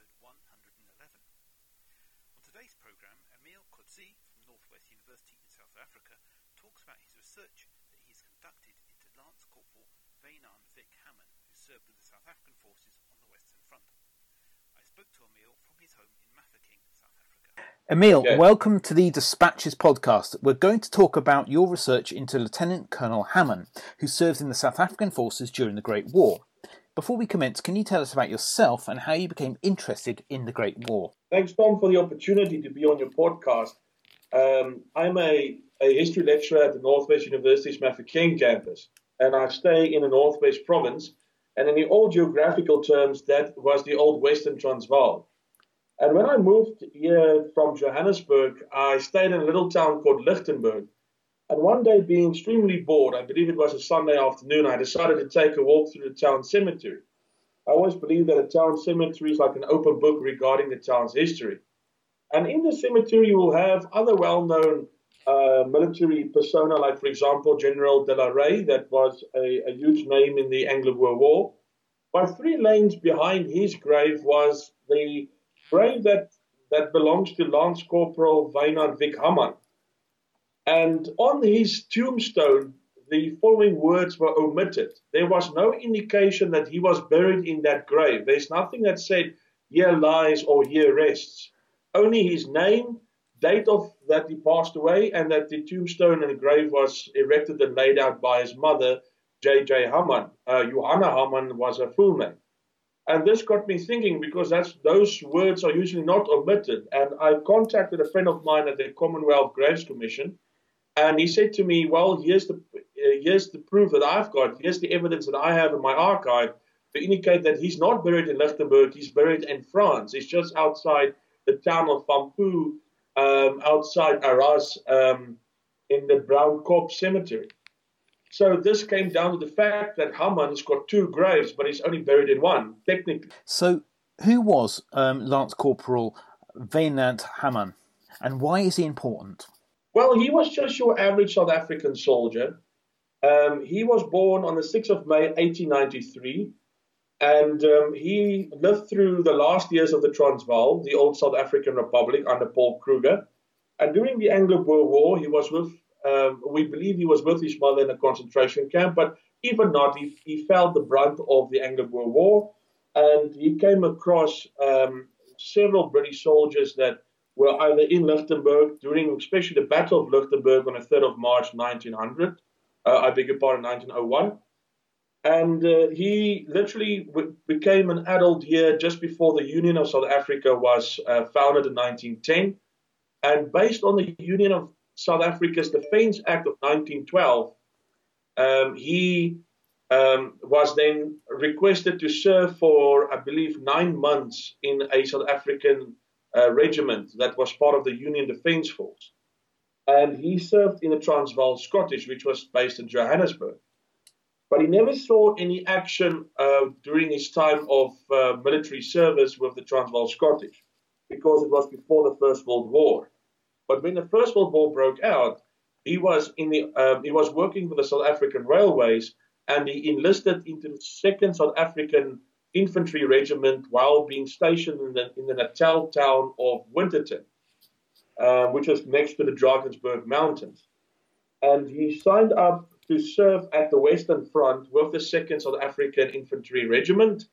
episode 111. On today's programme, Emil Coetzee from Northwest University in South Africa talks about his research that he has conducted into Lance Corporal Wynand Vic Hamman, who served with the South African forces on the Western Front. I spoke to Emil from his home in Mafeking, South Africa. Emil, welcome to the Dispatches podcast. We're going to talk about your research into Lieutenant Colonel Hamman, who served in the South African forces during the Great War. Before we commence, can you tell us about yourself and how you became interested in the Great War? Thanks, Tom, for the opportunity to be on your podcast. Um, I'm a, a history lecturer at the Northwest University's Mafeking campus, and I stay in the Northwest province. And in the old geographical terms, that was the old Western Transvaal. And when I moved here from Johannesburg, I stayed in a little town called Lichtenburg. And one day, being extremely bored, I believe it was a Sunday afternoon, I decided to take a walk through the town cemetery. I always believe that a town cemetery is like an open book regarding the town's history. And in the cemetery, you will have other well known uh, military persona, like, for example, General de la Rey, that was a, a huge name in the Anglo Boer War. But three lanes behind his grave was the grave that, that belongs to Lance Corporal Wynand Vic Hamman. And on his tombstone, the following words were omitted. There was no indication that he was buried in that grave. There's nothing that said, here lies or here rests. Only his name, date of that he passed away, and that the tombstone and the grave was erected and laid out by his mother, J.J. Hamman. Uh, Johanna Hamman was her full name. And this got me thinking because those words are usually not omitted. And I contacted a friend of mine at the Commonwealth Graves Commission, and he said to me, "Well, here's the uh, here's the proof that I've got. Here's the evidence that I have in my archive to indicate that he's not buried in Lichtenburg. He's buried in France. He's just outside the town of Fampoux, um, outside Arras, um, in the Brown's Copse Cemetery." So this came down to the fact that Hamman's got two graves, but he's only buried in one, technically. So, who was um, Lance Corporal Wynand Hamman, and why is he important? Well, he was just your average South African soldier. Um, he was born on the 6th of May, 1893, and um, he lived through the last years of the Transvaal, the old South African Republic, under Paul Kruger. And during the Anglo-Boer War, he was with um, we believe he was with his mother in a concentration camp, but even not, he, he felt the brunt of the Anglo-Boer War, and he came across um, several British soldiers that were either in Lichtenburg during, especially the Battle of Lichtenburg on the 3rd of March 1900, uh, I beg your pardon, 1901. And uh, he literally w- became an adult here just before the Union of South Africa was uh, founded in 1910. And based on the Union of South Africa's Defence Act of 1912, um, he um, was then requested to serve for, I believe, nine months in a South African uh, regiment that was part of the Union Defence Force. And he served in the Transvaal Scottish, which was based in Johannesburg. But he never saw any action uh, during his time of uh, military service with the Transvaal Scottish because it was before the First World War. But when the First World War broke out, he was in the uh, he was working for the South African Railways, and he enlisted into the Second South African Infantry Regiment while being stationed in the in the Natal town of Winterton, uh, which was next to the Drakensberg Mountains. And he signed up to serve at the Western Front with the Second South African Infantry Regiment.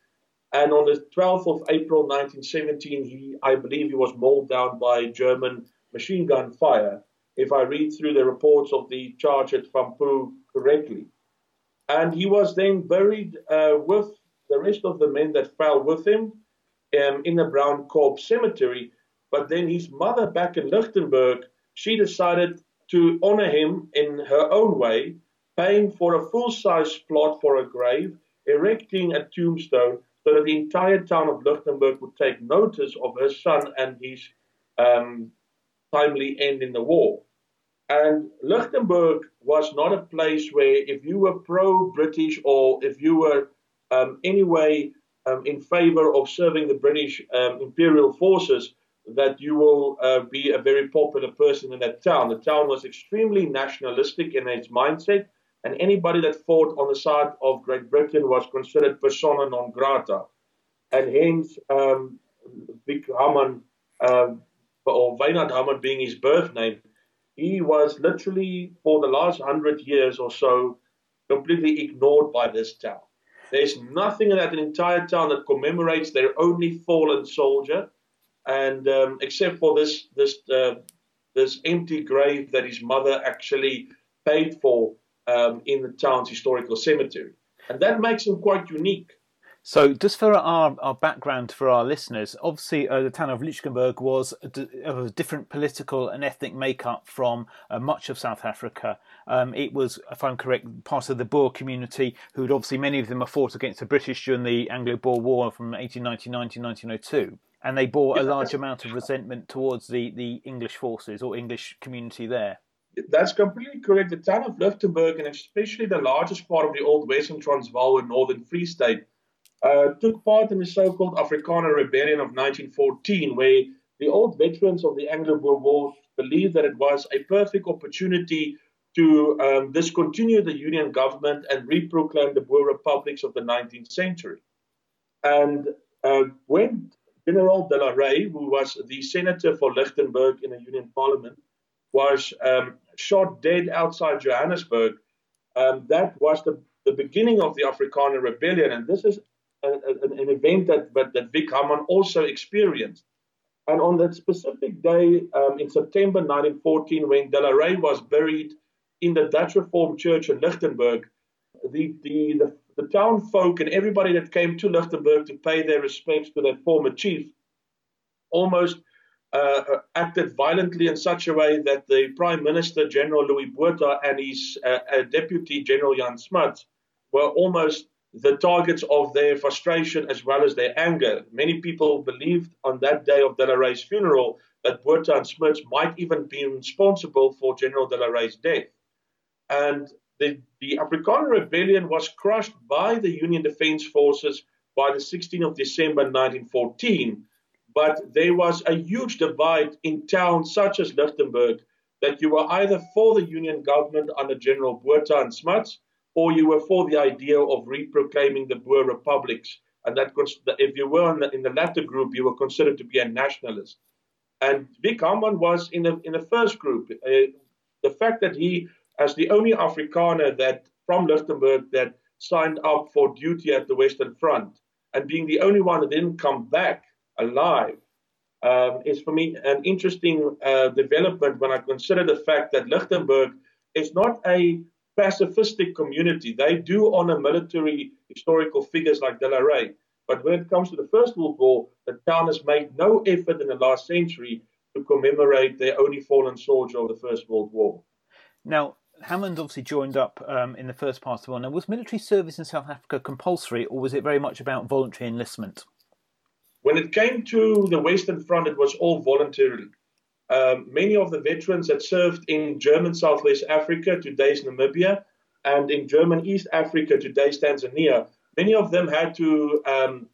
And on the 12th of April 1917, he, I believe, he was mauled down by German machine gun fire, if I read through the reports of the charge at Fampoux correctly. And he was then buried uh, with the rest of the men that fell with him um, in the Brown's Copse cemetery. But then his mother back in Lichtenburg, she decided to honor him in her own way, paying for a full size plot for a grave, erecting a tombstone so that the entire town of Lichtenburg would take notice of her son and his um, timely end in the war. And Lichtenburg was not a place where, if you were pro British or if you were um, anyway um, in favor of serving the British um, imperial forces, that you will uh, be a very popular person in that town. The town was extremely nationalistic in its mindset, and anybody that fought on the side of Great Britain was considered persona non grata. And hence, um, Vic Hamman, uh, or Wynand Hamman being his birth name, he was literally, for the last hundred years or so, completely ignored by this town. There's nothing in that entire town that commemorates their only fallen soldier, and um, except for this this uh, this empty grave that his mother actually paid for um, in the town's historical cemetery, and that makes him quite unique. So, just for our, our background for our listeners, obviously uh, the town of Lichtenburg was of a different political and ethnic makeup from uh, much of South Africa. Um, it was, if I'm correct, part of the Boer community, who had obviously many of them have fought against the British during the Anglo-Boer War from 1899 to 1902, and they bore a large amount of resentment towards the, the English forces or English community there. That's completely correct. The town of Lichtenburg, and especially the largest part of the old Western Transvaal and Northern Free State, uh, took part in the so-called Afrikaner Rebellion of 1914, where the old veterans of the Anglo-Boer War believed that it was a perfect opportunity to um, discontinue the Union government and reproclaim the Boer republics of the 19th century. And uh, when General de la Rey, who was the senator for Lichtenburg in the Union Parliament, was um, shot dead outside Johannesburg, um, that was the, the beginning of the Afrikaner Rebellion. And this is a, an event that, that, that Vic Hamman also experienced. And on that specific day um, in September 1914, when De La Rey was buried in the Dutch Reformed Church in Lichtenburg, the, the, the, the town folk and everybody that came to Lichtenburg to pay their respects to their former chief almost uh, uh acted violently in such a way that the Prime Minister, General Louis Botha, and his uh, uh, Deputy General Jan Smuts were almost the targets of their frustration as well as their anger. Many people believed on that day of De La Rey's funeral that Botha and Smuts might even be responsible for General De La Rey's death. And the, the Afrikaner rebellion was crushed by the Union Defense Forces by the 16th of December 1914. But there was a huge divide in towns such as Lichtenburg that you were either for the Union government under General Botha and Smuts or you were for the idea of reproclaiming the Boer republics. And that if you were in the, in the latter group, you were considered to be a nationalist. And Vic Hamman was in the in the first group. Uh, the fact that he, as the only Afrikaner that from Lichtenburg that signed up for duty at the Western Front, and being the only one that didn't come back alive, um, is for me an interesting uh, development when I consider the fact that Lichtenburg is not a pacifistic community. They do honor military historical figures like De La Rey. But when it comes to the First World War, the town has made no effort in the last century to commemorate their only fallen soldier of the First World War. Now, Hamman obviously joined up um, in the first part of the war. Now, was military service in South Africa compulsory, or was it very much about voluntary enlistment? When it came to the Western Front, it was all voluntary. Um, many of the veterans that served in German Southwest Africa, today's Namibia, and in German East Africa, today's Tanzania, many of them had to um,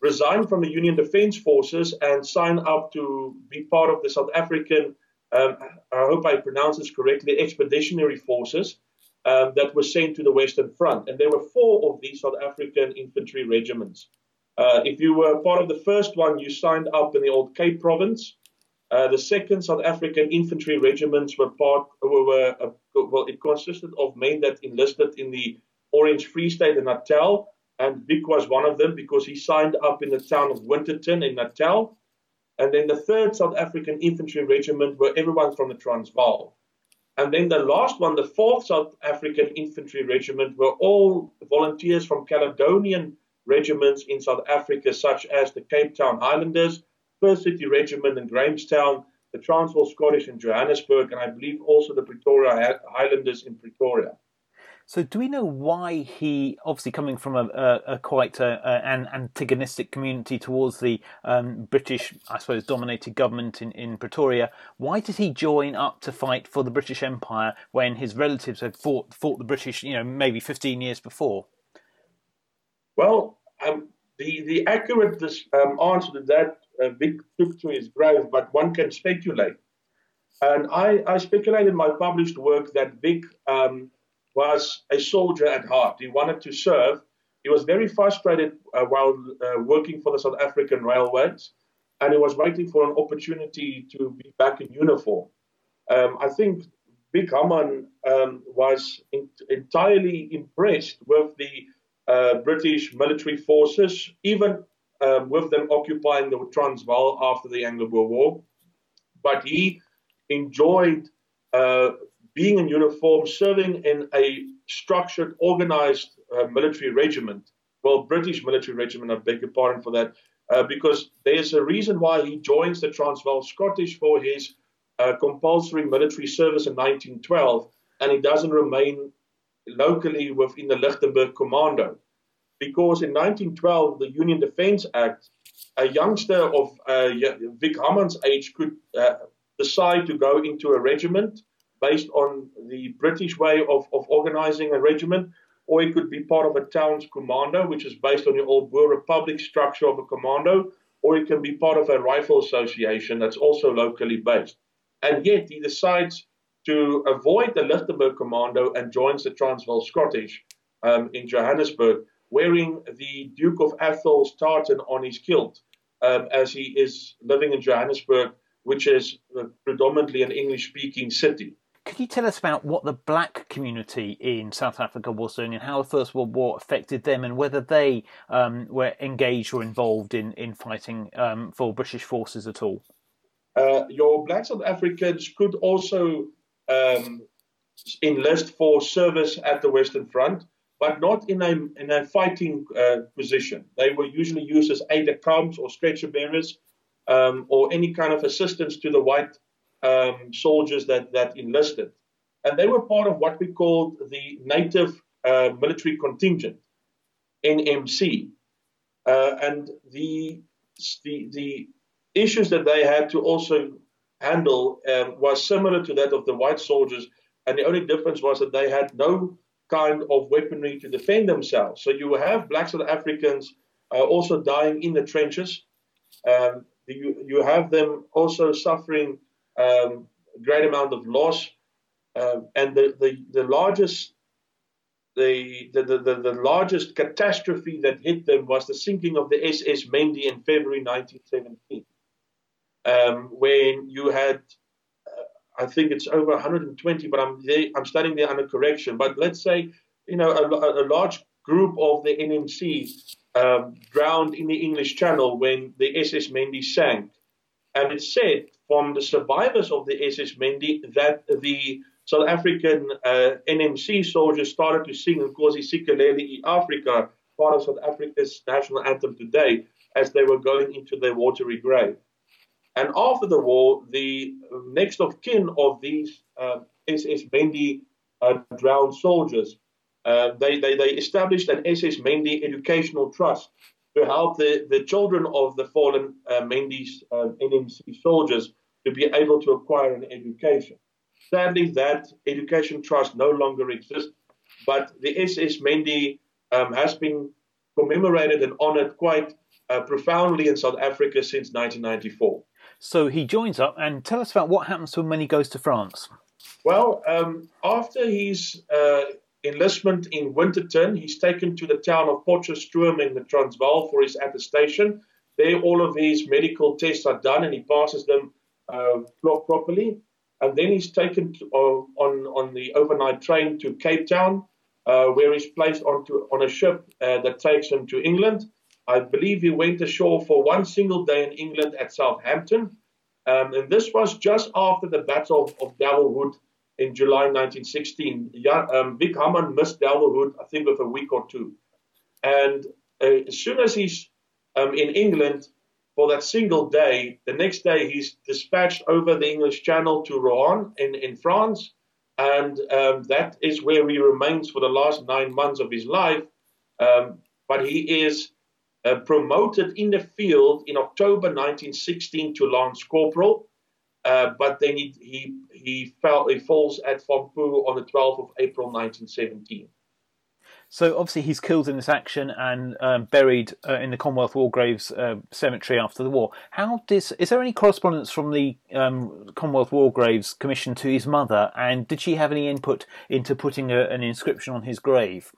resign from the Union Defense Forces and sign up to be part of the South African, um, I hope I pronounce this correctly, expeditionary forces um, that were sent to the Western Front. And there were four of these South African infantry regiments. Uh, if you were part of the first one, you signed up in the old Cape Province. Uh, the second South African infantry regiments were part were, uh, well it consisted of men that enlisted in the Orange Free State in Natal and Vic was one of them because he signed up in the town of Winterton in Natal. And then the third South African infantry regiment were everyone from the Transvaal. And then the last one the fourth South African infantry regiment were all volunteers from Caledonian regiments in South Africa such as the Cape Town Highlanders First City Regiment in Grahamstown, the Transvaal Scottish in Johannesburg, and I believe also the Pretoria Highlanders in Pretoria. So, do we know why he, obviously coming from a, a, a quite a, an antagonistic community towards the um, British, I suppose, dominated government in, in Pretoria, why did he join up to fight for the British Empire when his relatives had fought fought the British, you know, maybe fifteen years before? Well, um, the, the accurate um, answer to that, uh, Vic took to his grave, but one can speculate. And I, I speculate in my published work that Vic um, was a soldier at heart. He wanted to serve. He was very frustrated uh, while uh, working for the South African Railways, and he was waiting for an opportunity to be back in uniform. Um, I think Vic Hamman um, was in, entirely impressed with the British military forces, even um, with them occupying the Transvaal after the Anglo-Boer War. But he enjoyed uh, being in uniform, serving in a structured, organized uh, military regiment. Well, British military regiment, I beg your pardon for that, uh, because there's a reason why he joins the Transvaal Scottish for his uh, compulsory military service in 1912, and he doesn't remain locally within the Lichtenburg Commando. Because in 1912, the Union Defence Act, a youngster of uh, Vic Hamman's age could uh, decide to go into a regiment based on the British way of, of organizing a regiment, or he could be part of a town's commando, which is based on the old Boer Republic structure of a commando, or he can be part of a rifle association that's also locally based. And yet he decides to avoid the Lichtenburg Commando and joins the Transvaal Scottish um, in Johannesburg, wearing the Duke of Atholl's tartan on his kilt, um, as he is living in Johannesburg, which is uh, predominantly an English speaking city. Could you tell us about what the black community in South Africa was doing and how the First World War affected them and whether they um, were engaged or involved in, in fighting um, for British forces at all? Uh, your black South Africans could also um, enlist for service at the Western Front, but not in a, in a fighting uh, position. They were usually used as aide de camp or stretcher bearers um, or any kind of assistance to the white um, soldiers that, that enlisted. And they were part of what we called the Native uh, Military Contingent, NMC. Uh, and the, the, the issues that they had to also handle um, was similar to that of the white soldiers. And the only difference was that they had no kind of weaponry to defend themselves. So you have black South Africans uh, also dying in the trenches. Um, you, you have them also suffering um, great amount of loss. Um, and the, the, the largest the, the, the, the, largest catastrophe that hit them was the sinking of the SS Mendi in February 1917, um, when you had, uh, I think it's over 120, but I'm there, I'm studying there under correction. But let's say, you know, a, a large group of the NMC um, drowned in the English Channel when the SS Mendi sank. And it's said from the survivors of the SS Mendi that the South African uh, NMC soldiers started to sing of course Nkosi Sikelel' Africa, part of South Africa's national anthem today, as they were going into their watery grave. And after the war, the next of kin of these uh, SS Mendi uh, drowned soldiers, uh, they, they, they established an SS Mendi Educational Trust to help the, the children of the fallen uh, Mendi's uh, NMC soldiers to be able to acquire an education. Sadly, that education trust no longer exists, but the SS Mendi um, has been commemorated and honored quite uh, profoundly in South Africa since 1994. So he joins up and tell us about what happens to him when he goes to France. Well, um, after his uh, enlistment in Winterton, he's taken to the town of Potchefstroom in the Transvaal for his attestation. There, all of his medical tests are done and he passes them uh, properly. And then he's taken to, uh, on, on the overnight train to Cape Town, uh, where he's placed onto, on a ship uh, that takes him to England. I believe he went ashore for one single day in England at Southampton. Um, and this was just after the Battle of, of Delville Wood in July 1916. Yeah, um, Vic Hamman missed Delville Wood, I think, with a week or two. And uh, as soon as he's um, in England for that single day, the next day he's dispatched over the English Channel to Rouen in, in France. And um, that is where he remains for the last nine months of his life. Um, but he is uh, promoted in the field in October 1916 to Lance Corporal. Uh, but then he, he, he, fell, he falls at Fampoux on the 12th of April 1917. So obviously he's killed in this action and um, buried uh, in the Commonwealth War Graves uh, cemetery after the war. How does is there any correspondence from the um, Commonwealth War Graves Commission to his mother, and did she have any input into putting a, an inscription on his grave?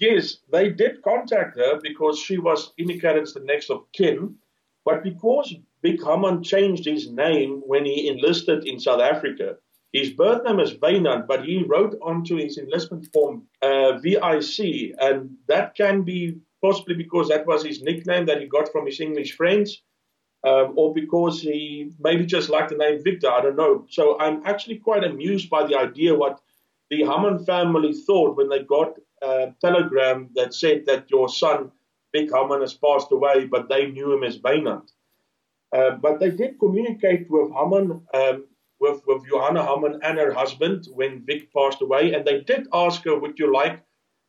Yes, they did contact her because she was as the next of kin, but because Vic Hamman changed his name when he enlisted in South Africa, his birth name is Wynand, but he wrote onto his enlistment form uh, VIC, and that can be possibly because that was his nickname that he got from his English friends, um, or because he maybe just liked the name Victor. I don't know. So I'm actually quite amused by the idea what the Hamman family thought when they got a telegram that said that your son Vic Hamman has passed away, but they knew him as Wynand. Uh, but they did communicate with Hamman um, with, with Johanna Hamman and her husband when Vic passed away, and they did ask her, "Would you like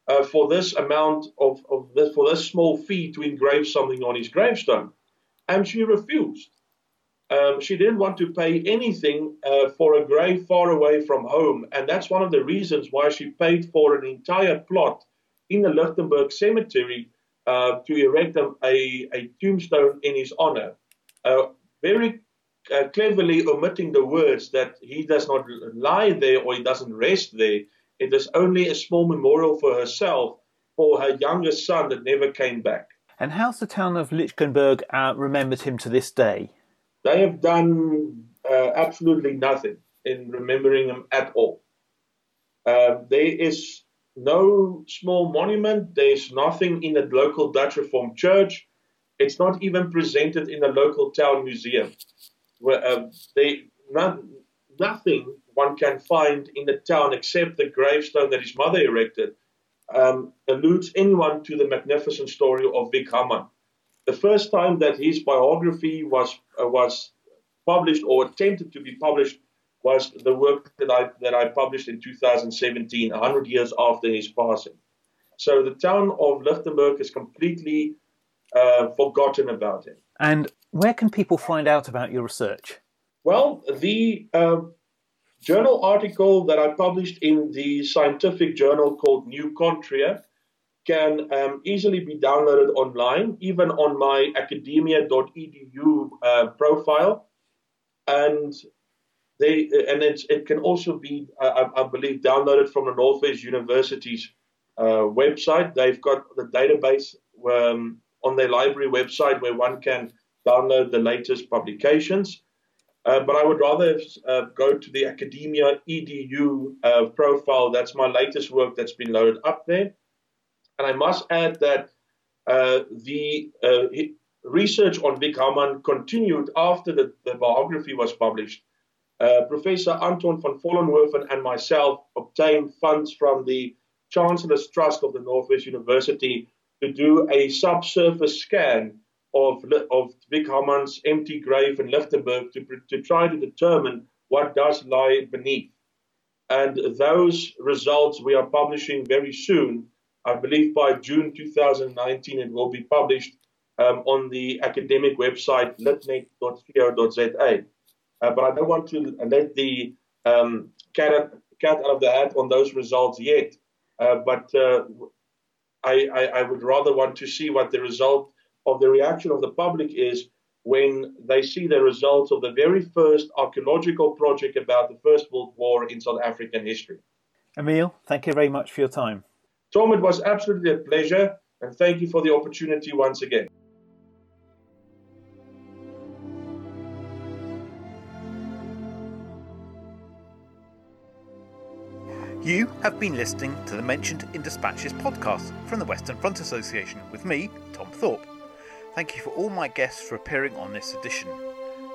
uh, for this amount of, of this for this small fee to engrave something on his gravestone?" And she refused. Um, she didn't want to pay anything uh, for a grave far away from home, and that's one of the reasons why she paid for an entire plot in the Lichtenburg cemetery uh, to erect a, a, a, tombstone in his honor. Uh, very uh, cleverly omitting the words that he does not lie there or he doesn't rest there. It is only a small memorial for herself for her youngest son that never came back. And how's the town of Lichtenburg uh, remembered him to this day? They have done uh, absolutely nothing in remembering him at all. Uh, there is no small monument. There's nothing in the local Dutch Reformed Church. It's not even presented in the local town museum where uh, they not, nothing one can find in the town except the gravestone that his mother erected um, alludes anyone to the magnificent story of Vic Hamman. The first time that his biography was uh, was published or attempted to be published was the work that I that I published in 2017, 100 years after his passing. So the town of Lichtenburg is completely uh, forgotten about him. And where can people find out about your research? Well, the uh, journal article that I published in the scientific journal called New Contree can um, easily be downloaded online, even on my academia.edu uh, profile. And they and it can also be, I, I, believe, downloaded from the Northwest University's uh, website. They've got the database um, on their library website where one can download the latest publications. Uh, but I would rather uh, go to the Academia EDU uh, profile. That's my latest work that's been loaded up there. And I must add that uh, the uh, research on Vic continued after the, the biography was published. Uh, Professor Anton van Vollenhoven and myself obtained funds from the Chancellor's Trust of the Northwest University to do a subsurface scan of, of Vic empty grave in Lichtenburg to, to try to determine what does lie beneath. And those results we are publishing very soon. I believe by June 2019 it will be published um, on the academic website litnet.co.za. Uh, but I don't want to let the um, cat, cat out of the hat on those results yet. Uh, but uh, I, I, I, would rather want to see what the result of the reaction of the public is when they see the results of the very first archaeological project about the First World War in South African history. Emil, thank you very much for your time. Tom, it was absolutely a pleasure, and thank you for the opportunity once again. You have been listening to the Mentioned in Dispatches podcast from the Western Front Association with me, Tom Thorpe. Thank you for all my guests for appearing on this edition.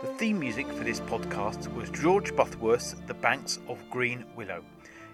The theme music for this podcast was George Butterworth's The Banks of Green Willow.